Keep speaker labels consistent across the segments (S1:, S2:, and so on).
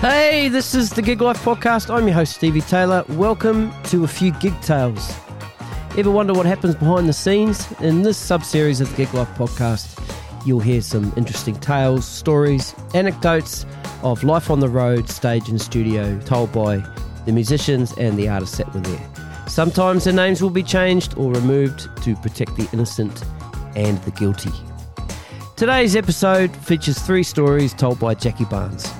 S1: Hey, this is the Gig Life Podcast. I'm your host, Stevie Taylor. Welcome to a few gig tales. Ever wonder what happens behind the scenes? In this sub series of the Gig Life Podcast, you'll hear some interesting tales, stories, anecdotes of life on the road, stage, and studio told by the musicians and the artists that were there. Sometimes their names will be changed or removed to protect the innocent and the guilty. Today's episode features three stories told by Jackie Barnes.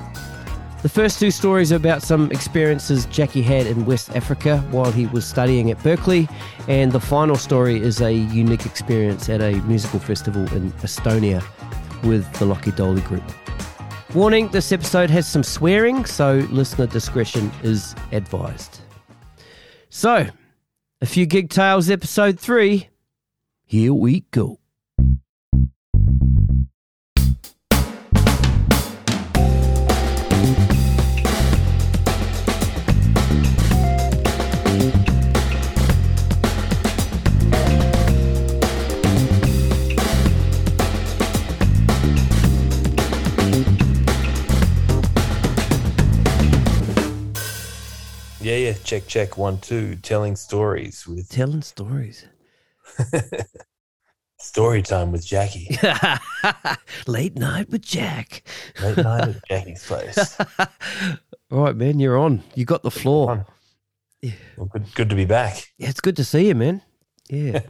S1: The first two stories are about some experiences Jackie had in West Africa while he was studying at Berklee, and the final story is a unique experience at a musical festival in Estonia with the Lachy Doley Group. Warning this episode has some swearing, so listener discretion is advised. So, a few gig tales, episode three. Here we go.
S2: Check, check. One, two. Telling stories with
S1: Telling stories.
S2: story time with Jackie.
S1: Late night with Jack.
S2: Late night at Jackie's place.
S1: right, man, you're on. You got the floor.
S2: Fun. Well, good, good to be back.
S1: Yeah, it's good to see you, man. Yeah.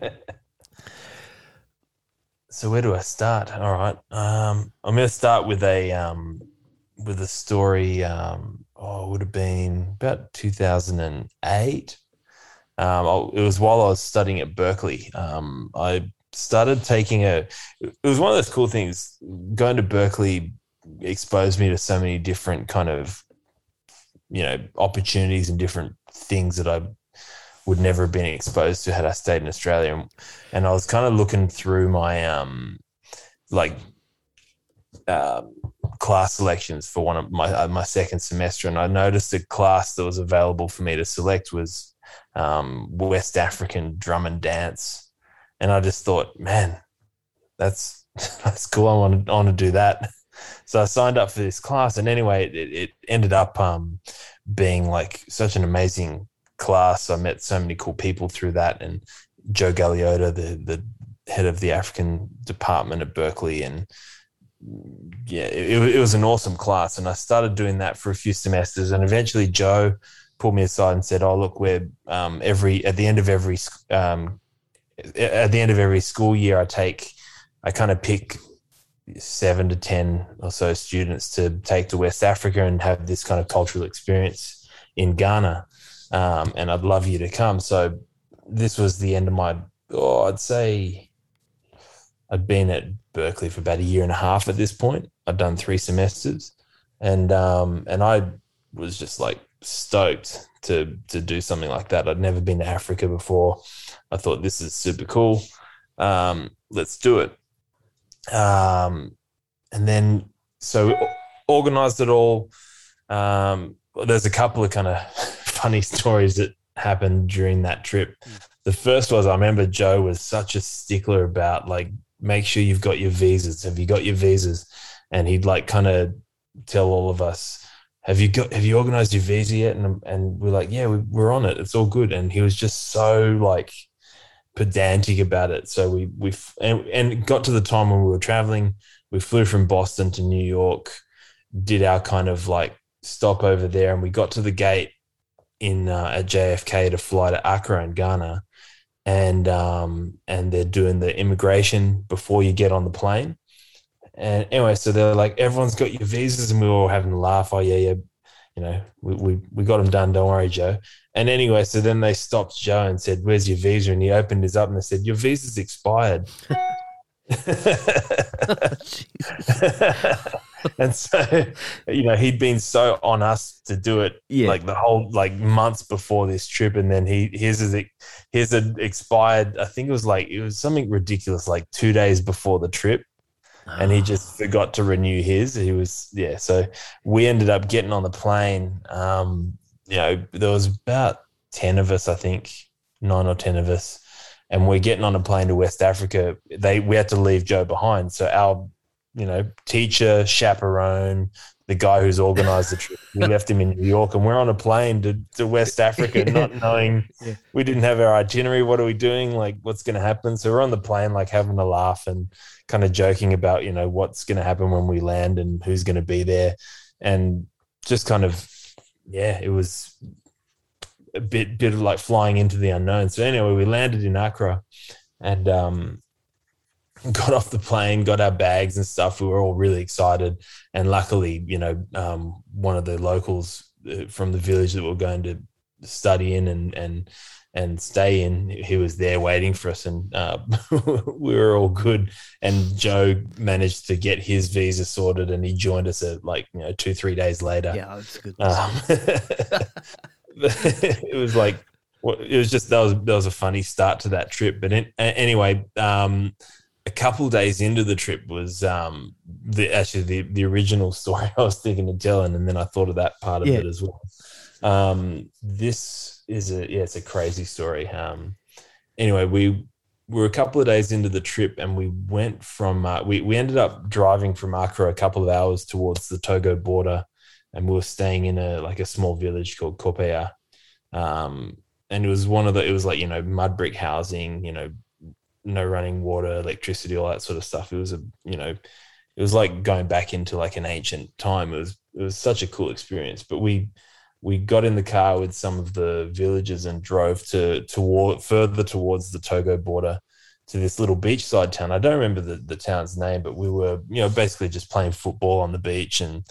S2: So where do I start? All right. Um, I'm going to start with a um, with a story. Um, oh, it would have been about 2008. Um, it was while I was studying at Berklee. Um, I started taking a. It was one of those cool things. Going to Berklee exposed me to so many different kind of, you know, opportunities and different things that I would never have been exposed to had I stayed in Australia. And, and I was kind of looking through my um, like um, class selections for one of my uh, my second semester, and I noticed a class that was available for me to select was um, West African drum and dance, and I just thought, man, that's that's cool. I want to want to do that. So I signed up for this class, and anyway, it, it ended up um, being like such an amazing class. I met so many cool people through that, and Joe Galeota, the the head of the African department at Berklee, and yeah, it, it was an awesome class. And I started doing that for a few semesters, and eventually Joe pulled me aside and said, "Oh, look, we're um, every at the end of every um, at the end of every school year, I take I kind of pick." seven to ten or so students to take to West Africa and have this kind of cultural experience in Ghana um, and I'd love you to come. So this was the end of my, oh, I'd say I'd been at Berklee for about a year and a half at this point. I'd done three semesters, and um, and I was just like stoked to to do something like that. I'd never been to Africa before. I thought this is super cool. Um, let's do it. Um, and then so organized it all. Um, there's a couple of kind of funny stories that happened during that trip. The first was I remember Joe was such a stickler about like make sure you've got your visas. Have you got your visas? And he'd like kind of tell all of us, have you got have you organized your visa yet? And and we're like, yeah, we, we're on it. It's all good. And he was just so like pedantic about it. So we we and, and got to the time when we were traveling. We flew from Boston to New York, did our kind of like stop over there, and we got to the gate in uh, at JFK to fly to Accra in Ghana, and um, and they're doing the immigration before you get on the plane. And anyway, so they're like, everyone's got your visas, and we were all having a laugh. Oh yeah, yeah, you know, we we, we got them done. Don't worry, Joe. And anyway, so then they stopped Joe and said, "Where's your visa?" And he opened his up and they said, "Your visa's expired." and so you know he'd been so on us to do it
S1: Yeah.
S2: like the whole like months before this trip and then he his is his had expired i think it was like it was something ridiculous like two days before the trip. And he just forgot to renew his. He was yeah so we ended up getting on the plane um you know there was about 10 of us i think nine or 10 of us. And we're getting on a plane to west africa. They we had to leave joe behind. So our you know, teacher, chaperone, the guy who's organized the trip. We left him in New York and we're on a plane to, to West Africa, not knowing
S1: Yeah.
S2: we didn't have our itinerary. What are we doing? Like, what's going to happen? So we're on the plane, like having a laugh and kind of joking about, you know, what's going to happen when we land and who's going to be there. And just kind of, yeah, it was a bit, bit of like flying into the unknown. So anyway, we landed in Accra and, um, got off the plane, got our bags and stuff. We were all really excited, and luckily, you know, um, one of the locals uh, from the village that we we're going to study in and and and stay in, he was there waiting for us, and uh, we were all good. And Joe managed to get his visa sorted, and he joined us at like you know two three days later.
S1: Yeah, that's good.
S2: Um, it was like it was just that was that was a funny start to that trip. But in, anyway, um, a couple days into the trip was um, the actually the the original story I was thinking of telling, and then I thought of that part of
S1: Yeah.
S2: it as well. Um, this is a yeah, it's a crazy story. Um, anyway, we were a couple of days into the trip, and we went from uh, we we ended up driving from Accra a couple of hours towards the Togo border, and we were staying in a like a small village called Kopeyia. Um, and it was one of the it was like you know mud brick housing, you know, no running water, electricity, all that sort of stuff. It was a you know, it was like going back into like an ancient time. It was it was such a cool experience. But we we got in the car with some of the villagers and drove to toward further towards the Togo border to this little beachside town. I don't remember the, the town's name, but we were, you know, basically just playing football on the beach and,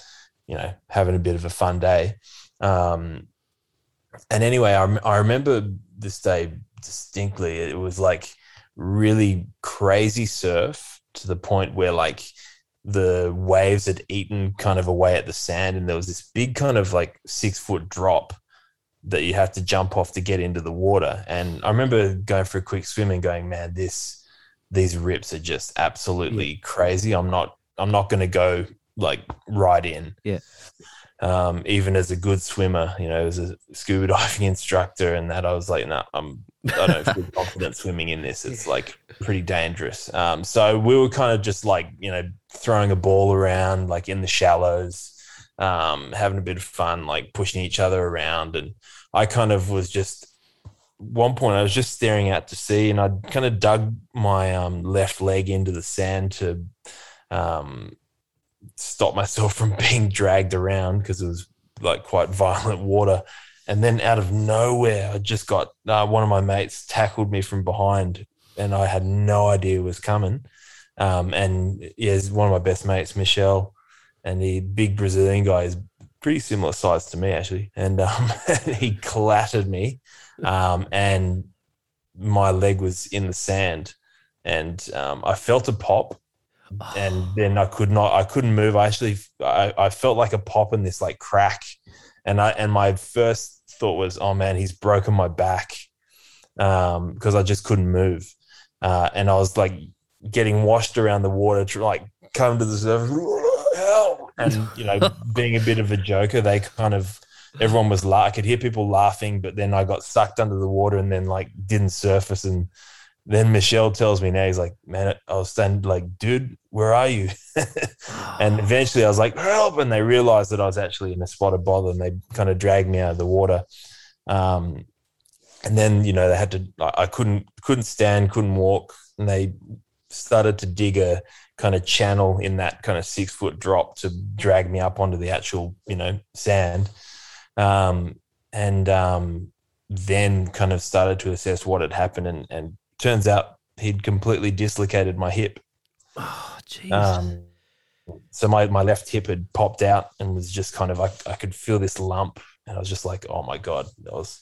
S2: you know, having a bit of a fun day. Um, and anyway, I, I remember this day distinctly. It was like really crazy surf to the point where like the waves had eaten kind of away at the sand, and there was this big kind of like six foot drop that you have to jump off to get into the water. And I remember going for a quick swim and going, man, this these rips are just absolutely crazy. I'm not I'm not going to go like right in.
S1: Yeah.
S2: Um, even as a good swimmer, you know, as a scuba diving instructor and that, I was like, no, I'm I don't feel confident swimming in this. It's like pretty dangerous. Um, so we were kind of just like, you know, throwing a ball around like in the shallows, um, having a bit of fun, like pushing each other around. And I kind of was just one point I was just staring out to sea and I kind of dug my um, left leg into the sand to um, stop myself from being dragged around because it was like quite violent water. And then out of nowhere, I just got uh, one of my mates tackled me from behind, and I had no idea it was coming. Um, and yeah, he's one of my best mates, Michelle, and the big Brazilian guy is pretty similar size to me actually, and um, he clattered me, um, and my leg was in the sand, and um, I felt a pop, and then I could not, I couldn't move. I actually, I, I felt like a pop in this like crack, and I, and my first thought was, oh man, he's broken my back, um, because I just couldn't move, uh, and I was like getting washed around the water to like come to the surface, help, and you know, being a bit of a joker, they kind of. Everyone was la- I could hear people laughing, but then I got sucked under the water and then like didn't surface and then Michelle tells me now, he's like, man, I was saying, like, dude, where are you? and eventually I was like, help. And they realized that I was actually in a spot of bother and they kind of dragged me out of the water. Um, and then, you know, they had to, I I couldn't, couldn't stand, couldn't walk. And they started to dig a kind of channel in that kind of six foot drop to drag me up onto the actual, you know, sand. Um, and, um, then kind of started to assess what had happened and, and turns out he'd completely dislocated my hip.
S1: Oh, jeez.
S2: Um, so my, my left hip had popped out and was just kind of I, I could feel this lump and I was just like, oh my God. That was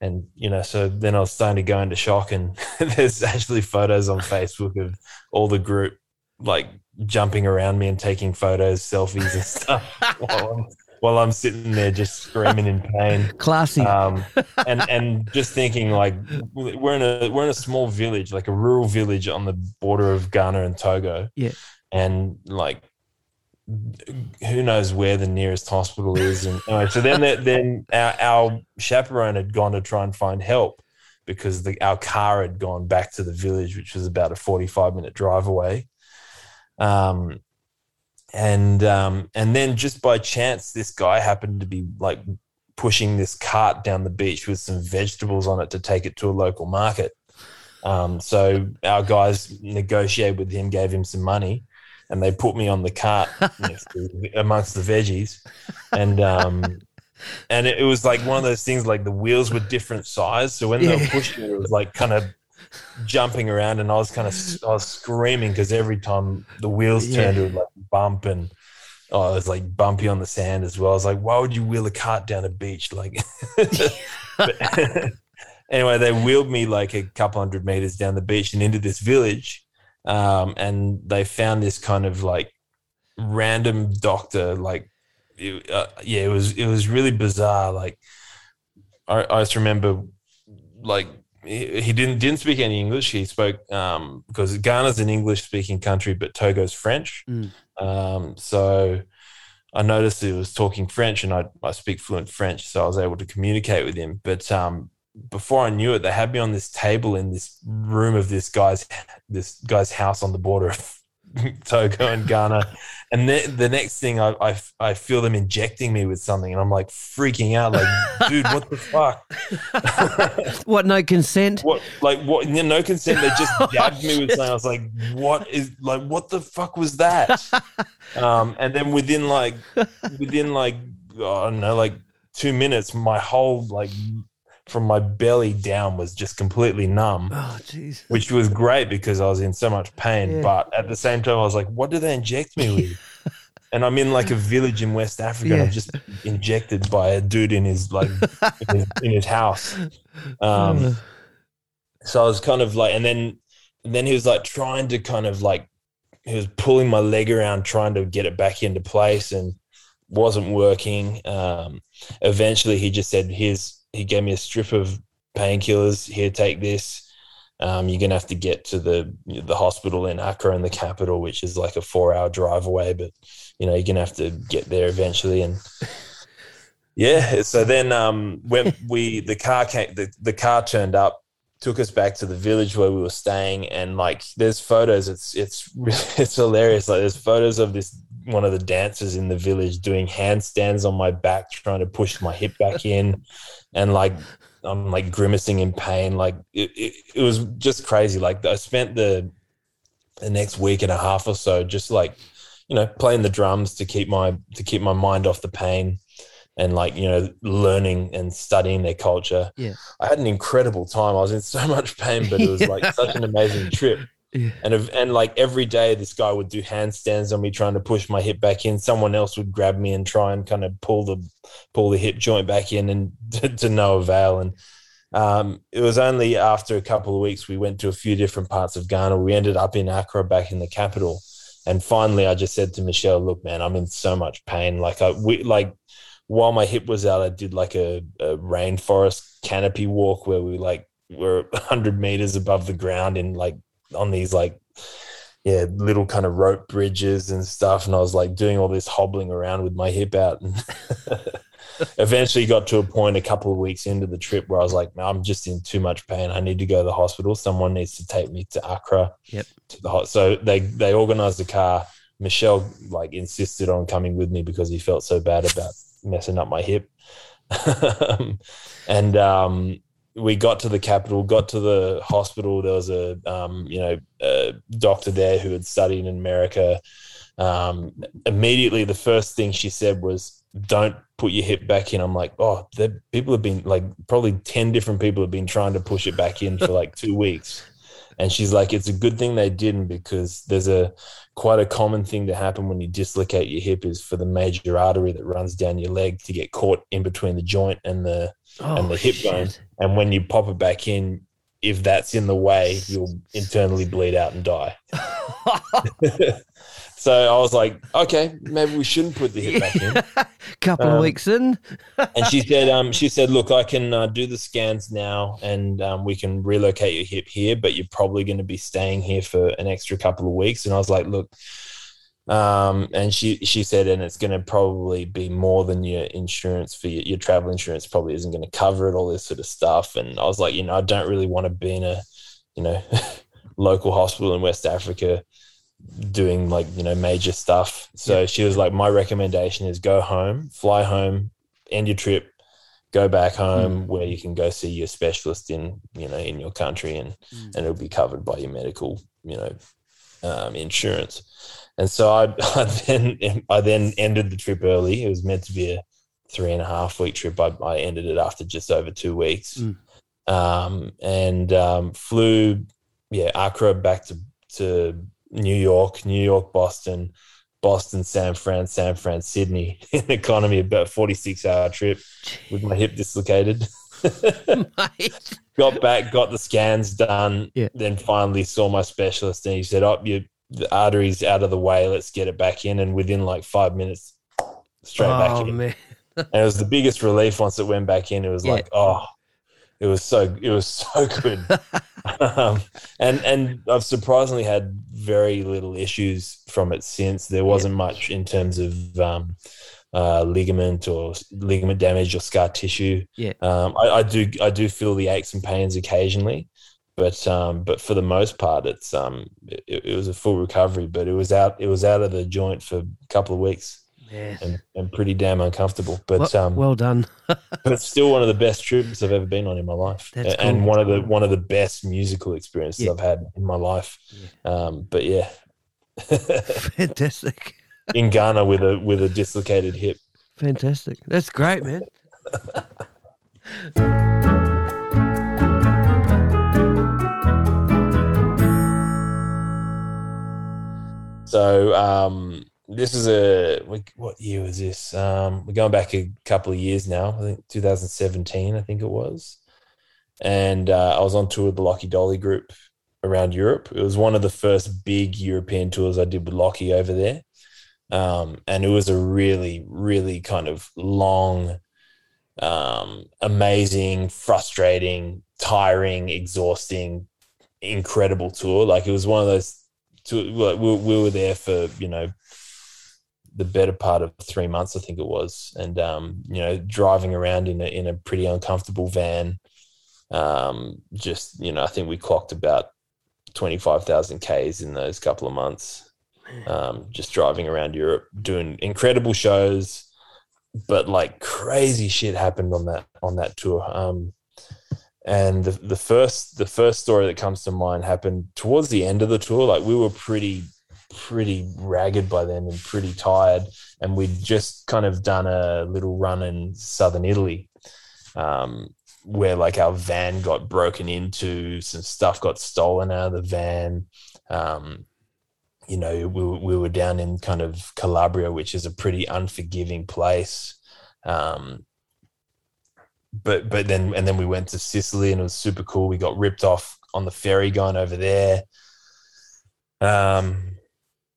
S2: and you know, so then I was starting to go into shock and there's actually photos on Facebook of all the group like jumping around me and taking photos, selfies and stuff while I'm, while I'm sitting there just screaming in pain
S1: Classy.
S2: um, and and just thinking like we're in a we're in a small village, like a rural village on the border of Ghana and Togo.
S1: Yeah.
S2: and like who knows where the nearest hospital is. And anyway, so then the, then our, our chaperone had gone to try and find help because the, our car had gone back to the village, which was about a forty five minute drive away. Um, and um, and then just by chance, this guy happened to be like pushing this cart down the beach with some vegetables on it to take it to a local market. Um, so our guys negotiated with him, gave him some money, and they put me on the cart to, amongst the veggies, and um, and it, it, was like one of those things like the wheels were different size, so when yeah. they were pushing it, it was like kind of jumping around, and I was kind of I was screaming because every time the wheels turned, yeah. it would like bump and. Oh, it was like bumpy on the sand as well. I was like, why would you wheel a cart down a beach? Like, but, anyway, they wheeled me like a couple hundred meters down the beach and into this village. Um, and they found this kind of like random doctor, like, it, uh, yeah, it was, it was really bizarre. Like, I, I just remember like he, didn't didn't speak any English. He spoke um, because Ghana's an English speaking country, but Togo's French. Mm. Um, so I noticed he was talking French, and I, I speak fluent French, so I was able to communicate with him. But um, before I knew it, they had me on this table in this room of this guy's this guy's house on the border of Togo and Ghana. And then the next thing I, I, I feel them injecting me with something and I'm like freaking out, like, dude, what the fuck?
S1: what, no consent?
S2: What, like, what, no consent. They just jabbed me with something. I was like, what is, like, what the fuck was that? um, and then within like, within like, I don't know, like two minutes, my whole like from my belly down was just completely numb.
S1: Oh, jeez.
S2: Which was great because I was in so much pain. Yeah. But at the same time, I was like, what do they inject me with? and I'm in like a village in West Africa yeah. and I'm just injected by a dude in his like in, his, in his house. Um, so I was kind of like, and then and then he was like trying to kind of like he was pulling my leg around, trying to get it back into place, and wasn't working. Um, eventually, he just said, "Here's he gave me a strip of painkillers. Here, take this. Um, you're gonna have to get to the the hospital in Accra in the capital, which is like a four hour drive away. But you know, you're gonna have to get there eventually. And yeah, so then um, when we the car came, the, the car turned up, took us back to the village where we were staying, and like there's photos. It's it's it's hilarious. Like there's photos of this one of the dancers in the village doing handstands on my back, trying to push my hip back in and like I'm like grimacing in pain. Like it, it, it, was just crazy. Like I spent the the next week and a half or so just like you know playing the drums to keep my to keep my mind off the pain and like you know learning and studying their culture.
S1: Yeah,
S2: I had an incredible time. I was in so much pain, but it was like such an amazing trip.
S1: Yeah.
S2: And and like every day, this guy would do handstands on me, trying to push my hip back in. Someone else would grab me and try and kind of pull the pull the hip joint back in, and to, to no avail. And um, it was only after a couple of weeks we went to a few different parts of Ghana. We ended up in Accra, back in the capital. And finally, I just said to Michelle, "Look, man, I'm in so much pain. Like I we like." While my hip was out, I did like a, a rainforest canopy walk where we like were 100 meters above the ground in like on these like yeah little kind of rope bridges and stuff. And i was like doing all this hobbling around with my hip out. And eventually got to a point a couple of weeks into the trip where i was like i'm just in too much pain. I need to go to the hospital. Someone needs to take me to accra
S1: yep.
S2: to the hot so they they organized the car. Michelle like insisted on coming with me because he felt so bad about messing up my hip. And um we got to the capital, got to the hospital. There was a um, you know a doctor there who had studied in America. Um, immediately, the first thing she said was, "Don't put your hip back in." I'm like, "Oh, people have been like probably ten different people have been trying to push it back in for like two weeks." And she's like, "It's a good thing they didn't because there's a quite a common thing to happen when you dislocate your hip is for the major artery that runs down your leg to get caught in between the joint and the oh, and the hip shit. bone. And when you pop it back in, if that's in the way, you'll internally bleed out and die. so I was like, okay, maybe we shouldn't put the hip back in.
S1: Couple um, of weeks in,
S2: and she said, um, she said, look, I can uh, do the scans now, and um, we can relocate your hip here, but you're probably going to be staying here for an extra couple of weeks. And I was like, look, um, and she she said, and it's going to probably be more than your insurance for your, your travel insurance probably isn't going to cover it, all this sort of stuff. And I was like, you know, I don't really want to be in a, you know, local hospital in West Africa doing like you know major stuff. So
S1: Yeah.
S2: she was like, my recommendation is go home, fly home, end your trip, go back home where you can go see your specialist in you know in your country and
S1: Mm.
S2: and it'll be covered by your medical you know um, insurance. And so I, I then I then ended the trip early. It was meant to be a three and a half week trip. I, I ended it after just over two weeks,
S1: Mm.
S2: um, and um, flew yeah Accra back to to New York, New York, Boston, Boston, San Fran, San Fran, Sydney. An economy about forty six hour trip with my hip dislocated.
S1: Mate.
S2: got back, got the scans done,
S1: Yeah.
S2: then finally saw my specialist, and he said, "Oh, you the artery's out of the way. Let's get it back in." And within like five minutes, straight back
S1: oh
S2: in.
S1: man.
S2: And it was the biggest relief once it went back in. It was
S1: Yeah.
S2: like, oh, it was so it was so good. um, and and I've surprisingly had very little issues from it since. There wasn't much in terms of um, uh, ligament or ligament damage or scar tissue.
S1: Yeah.
S2: Um, I, I do I do feel the aches and pains occasionally, but um, but for the most part, it's um it, it was a full recovery. But it was out it was out of the joint for a couple of weeks
S1: Man.
S2: and, and pretty damn uncomfortable. But
S1: well,
S2: um,
S1: well done.
S2: but it's still one of the best trips I've ever been on in my life,
S1: That's
S2: and
S1: cool.
S2: one of the one of the best musical experiences
S1: Yeah.
S2: I've had in my life. Um, but yeah,
S1: Fantastic.
S2: in Ghana with a with a dislocated hip.
S1: Fantastic. That's great, man.
S2: So um, this is a what year was this? Um, we're going back a couple of years now. I think 2017, I think it was. And uh, I was on tour with the Lachy Doley group around Europe. It was one of the first big European tours I did with Lockie over there. Um, and it was a really, really kind of long, um, amazing, frustrating, tiring, exhausting, incredible tour. Like it was one of those to like we, we were there for you know the better part of three months, I think it was, and um, you know driving around in a in a pretty uncomfortable van. Um, just you know, I think we clocked about twenty five thousand k's in those couple of months. Um, just driving around Europe, doing incredible shows, but like crazy shit happened on that on that tour. Um, and the, the first the first story that comes to mind happened towards the end of the tour. Like we were pretty pretty ragged by then and pretty tired, and we'd just kind of done a little run in southern Italy, um, where like our van got broken into, some stuff got stolen out of the van. Um, you know, we, we were down in kind of Calabria, which is a pretty unforgiving place. Um, but but then and then we went to Sicily and it was super cool. We got ripped off on the ferry going over there. Um,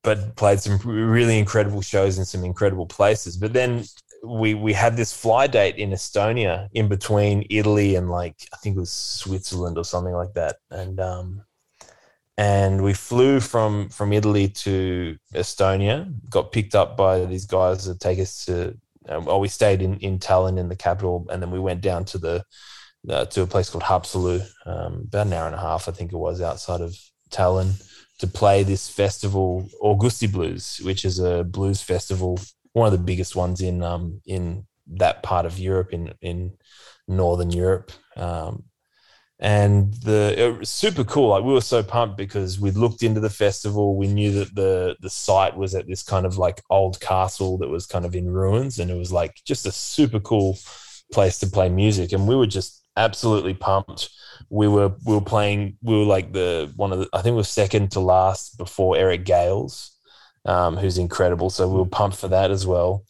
S2: but played some really incredible shows in some incredible places. But then we we had this fly date in Estonia in between Italy and like I think it was Switzerland or something like that. And um and we flew from from Italy to Estonia, got picked up by these guys that take us to uh, well, we stayed in, in Tallinn in the capital, and then we went down to the uh, to a place called Haapsalu, um, about an hour and a half, I think it was, outside of Tallinn, to play this festival, Augusti Blues, which is a blues festival, one of the biggest ones in um, in that part of Europe, in in northern Europe. Um, and the it was super cool. Like we were so pumped because we looked into the festival. We knew that the the site was at this kind of like old castle that was kind of in ruins, and it was like just a super cool place to play music. And we were just absolutely pumped. We were we were playing. We were like the one of the I think we were second to last before Eric Gales, um, who's incredible. So we were pumped for that as well.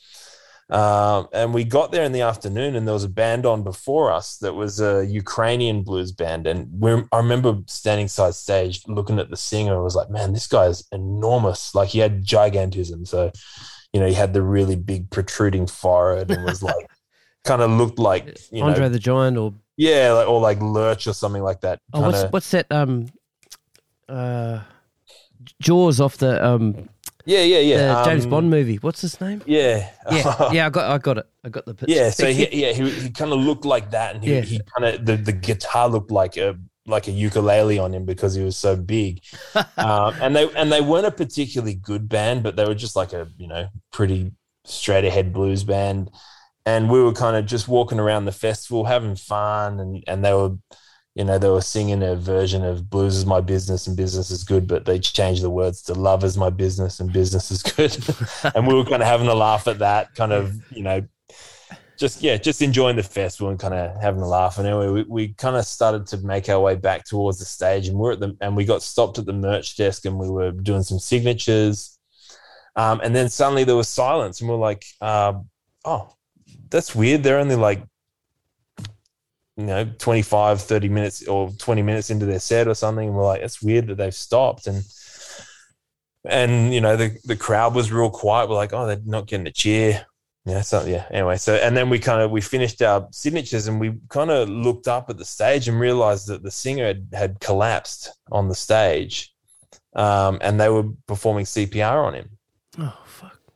S2: Um, and we got there in the afternoon, and there was a band on before us that was a Ukrainian blues band. And I remember standing side stage, looking at the singer, and was like, "Man, this guy is enormous! Like he had gigantism. So, you know, he had the really big protruding forehead, and was like, kind of looked like you
S1: Andre
S2: know,
S1: the Giant or
S2: yeah, like, or like Lurch or something like that.
S1: oh, what's
S2: Kinda-
S1: what's that? Um, uh, Jaws off the um
S2: yeah, yeah, yeah.
S1: the James
S2: um,
S1: Bond movie. What's his name?
S2: Yeah,
S1: Yeah, yeah, I got, I got it, I got the picture.
S2: Yeah, so he, yeah, he, he kind of looked like that, and he,
S1: Yeah.
S2: he kind of the, the guitar looked like a like a ukulele on him because he was so big. um, and they and they weren't a particularly good band, but they were just like a you know pretty straight ahead blues band. And we were kind of just walking around the festival having fun, and and they were you know, they were singing a version of blues is my business and business is good, but they changed the words to love is my business and business is good. and we were kind of having a laugh at that, kind of, you know, just, yeah, just enjoying the festival and kind of having a laugh. And anyway, we, we kind of started to make our way back towards the stage and we're at the, and we got stopped at the merch desk and we were doing some signatures. Um, and then suddenly there was silence and we're like, uh, oh, that's weird. They're only like you know 25 30 minutes or 20 minutes into their set or something. And we're like it's weird that they've stopped. And and you know the the crowd was real quiet. We're like oh they're not getting a cheer. Yeah so yeah anyway. So and then we kind of we finished our signatures and we kind of looked up at the stage and realized that the singer had, had collapsed on the stage um, and they were performing cpr on him.
S1: Oh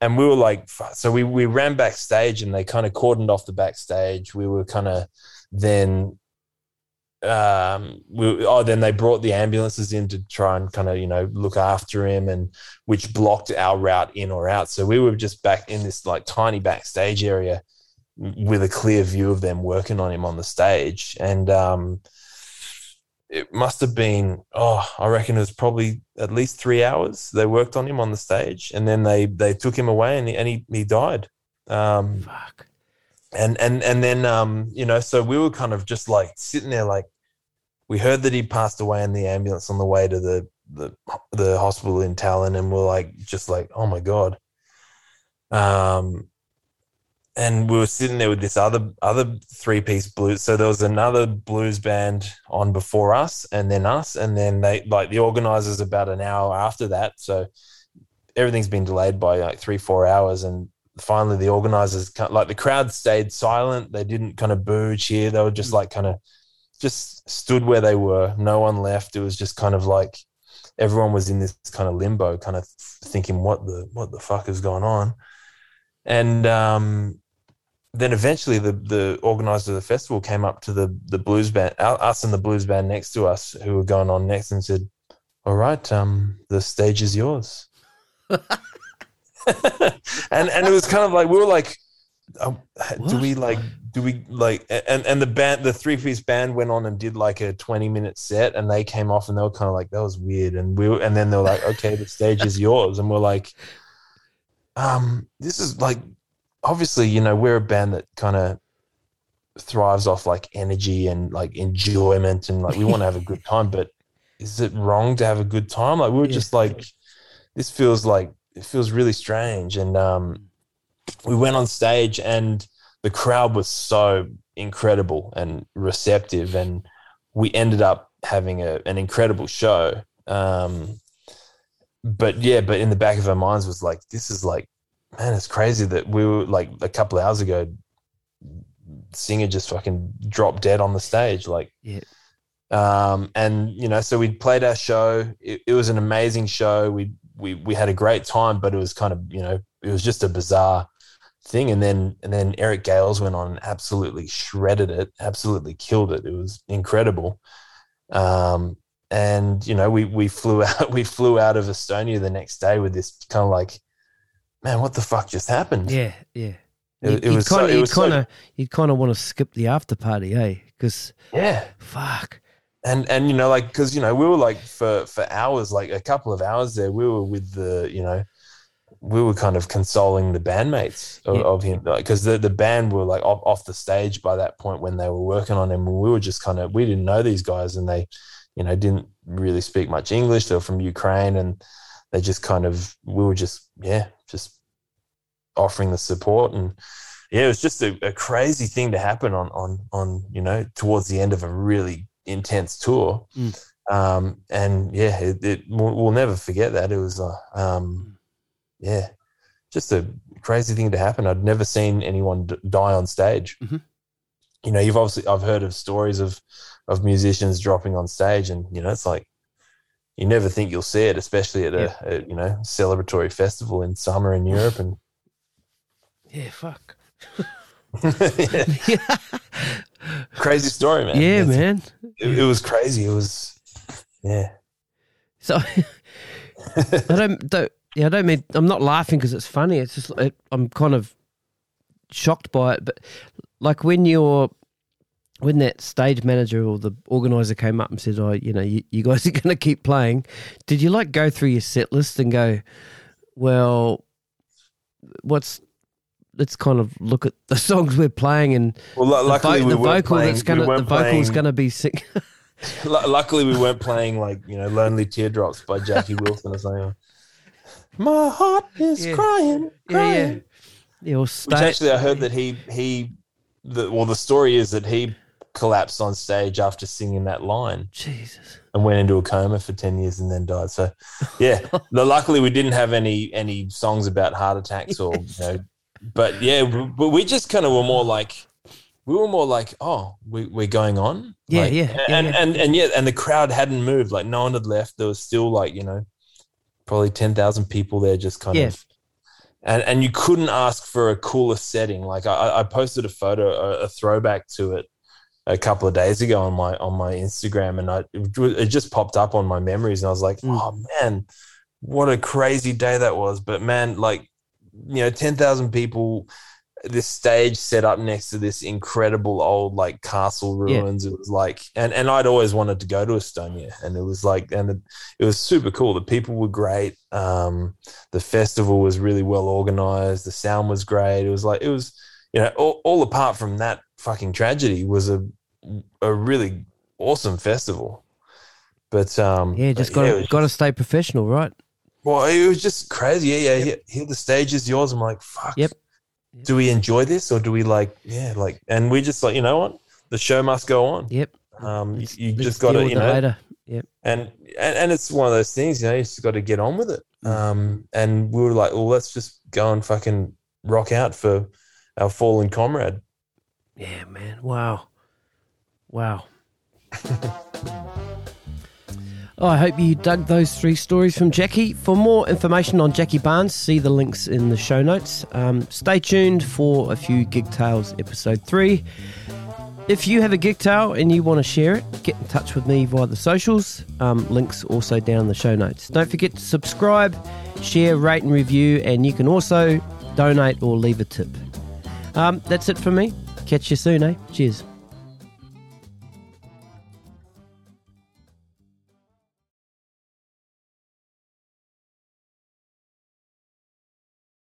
S2: and we were like so we we ran backstage and they kind of cordoned off the backstage. We were kind of then um we, oh then they brought the ambulances in to try and kind of you know look after him and which blocked our route in or out. So we were just back in this like tiny backstage area with a clear view of them working on him on the stage. And um it must have been oh i reckon it was probably at least three hours they worked on him on the stage and then they they took him away and he, and he, he died. Um
S1: fuck.
S2: and and and then um you know so we were kind of just like sitting there like we heard that he passed away in the ambulance on the way to the the the hospital in Tallinn and we're like just like oh my god. Um and we were sitting there with this other other three piece blues. So there was another blues band on before us and then us and then they like the organizers about an hour after that. So everything's been delayed by like three four hours and finally the organizers like the crowd stayed silent. They didn't kind of boo cheer they were just mm. like kind of just stood where they were. No one left. It was just kind of like everyone was in this kind of limbo kind of thinking what the what the fuck is going on? And um, then eventually the the organizer of the festival came up to the the blues band us and the blues band next to us who were going on next and said all right um the stage is yours. And and it was kind of like we were like, uh, do we like do we like and and the band the three piece band went on and did like a 20 minute set and they came off and they were kind of like that was weird. And we were, and then they were like okay the stage is yours. And we're like um this is like obviously you know we're a band that kind of thrives off like energy and like enjoyment and like we want to have a good time but is it wrong to have a good time like we were yeah. just like this feels like it feels really strange. And um, we went on stage, and the crowd was so incredible and receptive, and we ended up having a, an incredible show. Um, but yeah, but in the back of our minds was like, this is like, man, it's crazy that we were like a couple of hours ago, singer just fucking dropped dead on the stage. Like,
S1: yeah.
S2: Um, and you know, so we played our show. It, it was an amazing show. We we we had a great time, but it was kind of you know it was just a bizarre thing. And then and then Eric Gales went on and absolutely shredded it, absolutely killed it. It was incredible. Um, and you know we we flew out we flew out of Estonia the next day with this kind of like, man, what the fuck just happened?
S1: Yeah, yeah. It, it was kind of so, you'd kind of so, you'd kind of want to skip the after party, eh? Because
S2: yeah,
S1: fuck
S2: and and you know like because you know we were like for for hours like a couple of hours there we were with the you know we were kind of consoling the bandmates of, yeah. of him because like, the, the band were like off, off the stage by that point when they were working on him we were just kind of we didn't know these guys and they you know didn't really speak much english they were from ukraine and they just kind of we were just yeah just offering the support and yeah it was just a, a crazy thing to happen on on on you know towards the end of a really intense tour. Mm. Um, and yeah, it, it, we'll never forget that. It was, uh, um, yeah, just a crazy thing to happen. I'd never seen anyone d- die on stage. Mm-hmm. You know, you've obviously I've heard of stories of of musicians dropping on stage, and you know, it's like you never think you'll see it, especially at yeah. a, a, you know celebratory festival in summer in Europe. And
S1: yeah, fuck.
S2: yeah. crazy story, man.
S1: yeah,
S2: It's-
S1: man.
S2: It, it was crazy. It was, yeah.
S1: So I don't, don't yeah, I don't mean I'm not laughing because it's funny. It's just it, I'm kind of shocked by it. But like when you're when that stage manager or the organizer came up and said, "Oh, you know, you, you guys are going to keep playing," did you like go through your set list and go, "Well, what's let's kind of look at the songs we're playing and
S2: Well, lu-
S1: the,
S2: luckily
S1: vo-
S2: we
S1: the vocal
S2: playing,
S1: that's gonna
S2: we
S1: the vocal's gonna be sick."
S2: lu- luckily we weren't playing like you know "Lonely Teardrops" by Jackie Wilson or something. My heart is
S1: Yeah.
S2: crying,
S1: yeah,
S2: crying.
S1: yeah, yeah,
S2: Which actually, I heard that he he, the, well, the story is that he collapsed on stage after singing that line
S1: Jesus.
S2: and went into a coma for ten years and then died. So, yeah, no, luckily we didn't have any any songs about heart attacks or you know, but yeah, but we just kind of were more like. We were more like, oh, we, we're going on,
S1: Yeah,
S2: Like,
S1: yeah, yeah,
S2: and,
S1: yeah.
S2: and and yeah, and the crowd hadn't moved, like no one had left. There was still like you know, probably ten thousand people there, just kind
S1: Yeah.
S2: of and and you couldn't ask for a cooler setting. Like I, I posted a photo, a, a throwback to it, a couple of days ago on my on my Instagram, and I it, it just popped up on my memories, and I was like,
S1: Mm.
S2: oh man, what a crazy day that was. But man, like you know, ten thousand people. This stage set up next to this incredible old like castle
S1: Yeah.
S2: ruins. It was like, and and I'd always wanted to go to Estonia, and it was like, and it, it was super cool. The people were great. Um, the festival was really well organized. The sound was great. It was like it was, you know, all, all apart from that fucking tragedy was a a really awesome festival. But um,
S1: Yeah, just got to got to stay professional, right?
S2: well, it was just crazy. Yeah, yeah. Here, here the stage is yours. I'm like, fuck.
S1: Yep.
S2: Do we enjoy this or do we like, yeah, like, and we just like, you know what, the show must go on.
S1: Yep.
S2: Um, you,
S1: Let's-
S2: you
S1: let's
S2: just got to, you know,
S1: later. Yep.
S2: and, and and it's one of those things, you know, you just got to get on with it.
S1: Mm.
S2: Um, and we were like, well, let's just go and fucking rock out for our fallen comrade.
S1: Yeah, man. Wow. Wow. Oh, I hope you dug those three stories from Jackie. For more information on Jackie Barnes, see the links in the show notes. Um, stay tuned for a few Gig Tales episode three. If you have a gig tale and you want to share it, get in touch with me via the socials. Um, links also down in the show notes. Don't forget to subscribe, share, rate, and review, and you can also donate or leave a tip. Um, that's it for me. Catch you soon, eh? Cheers.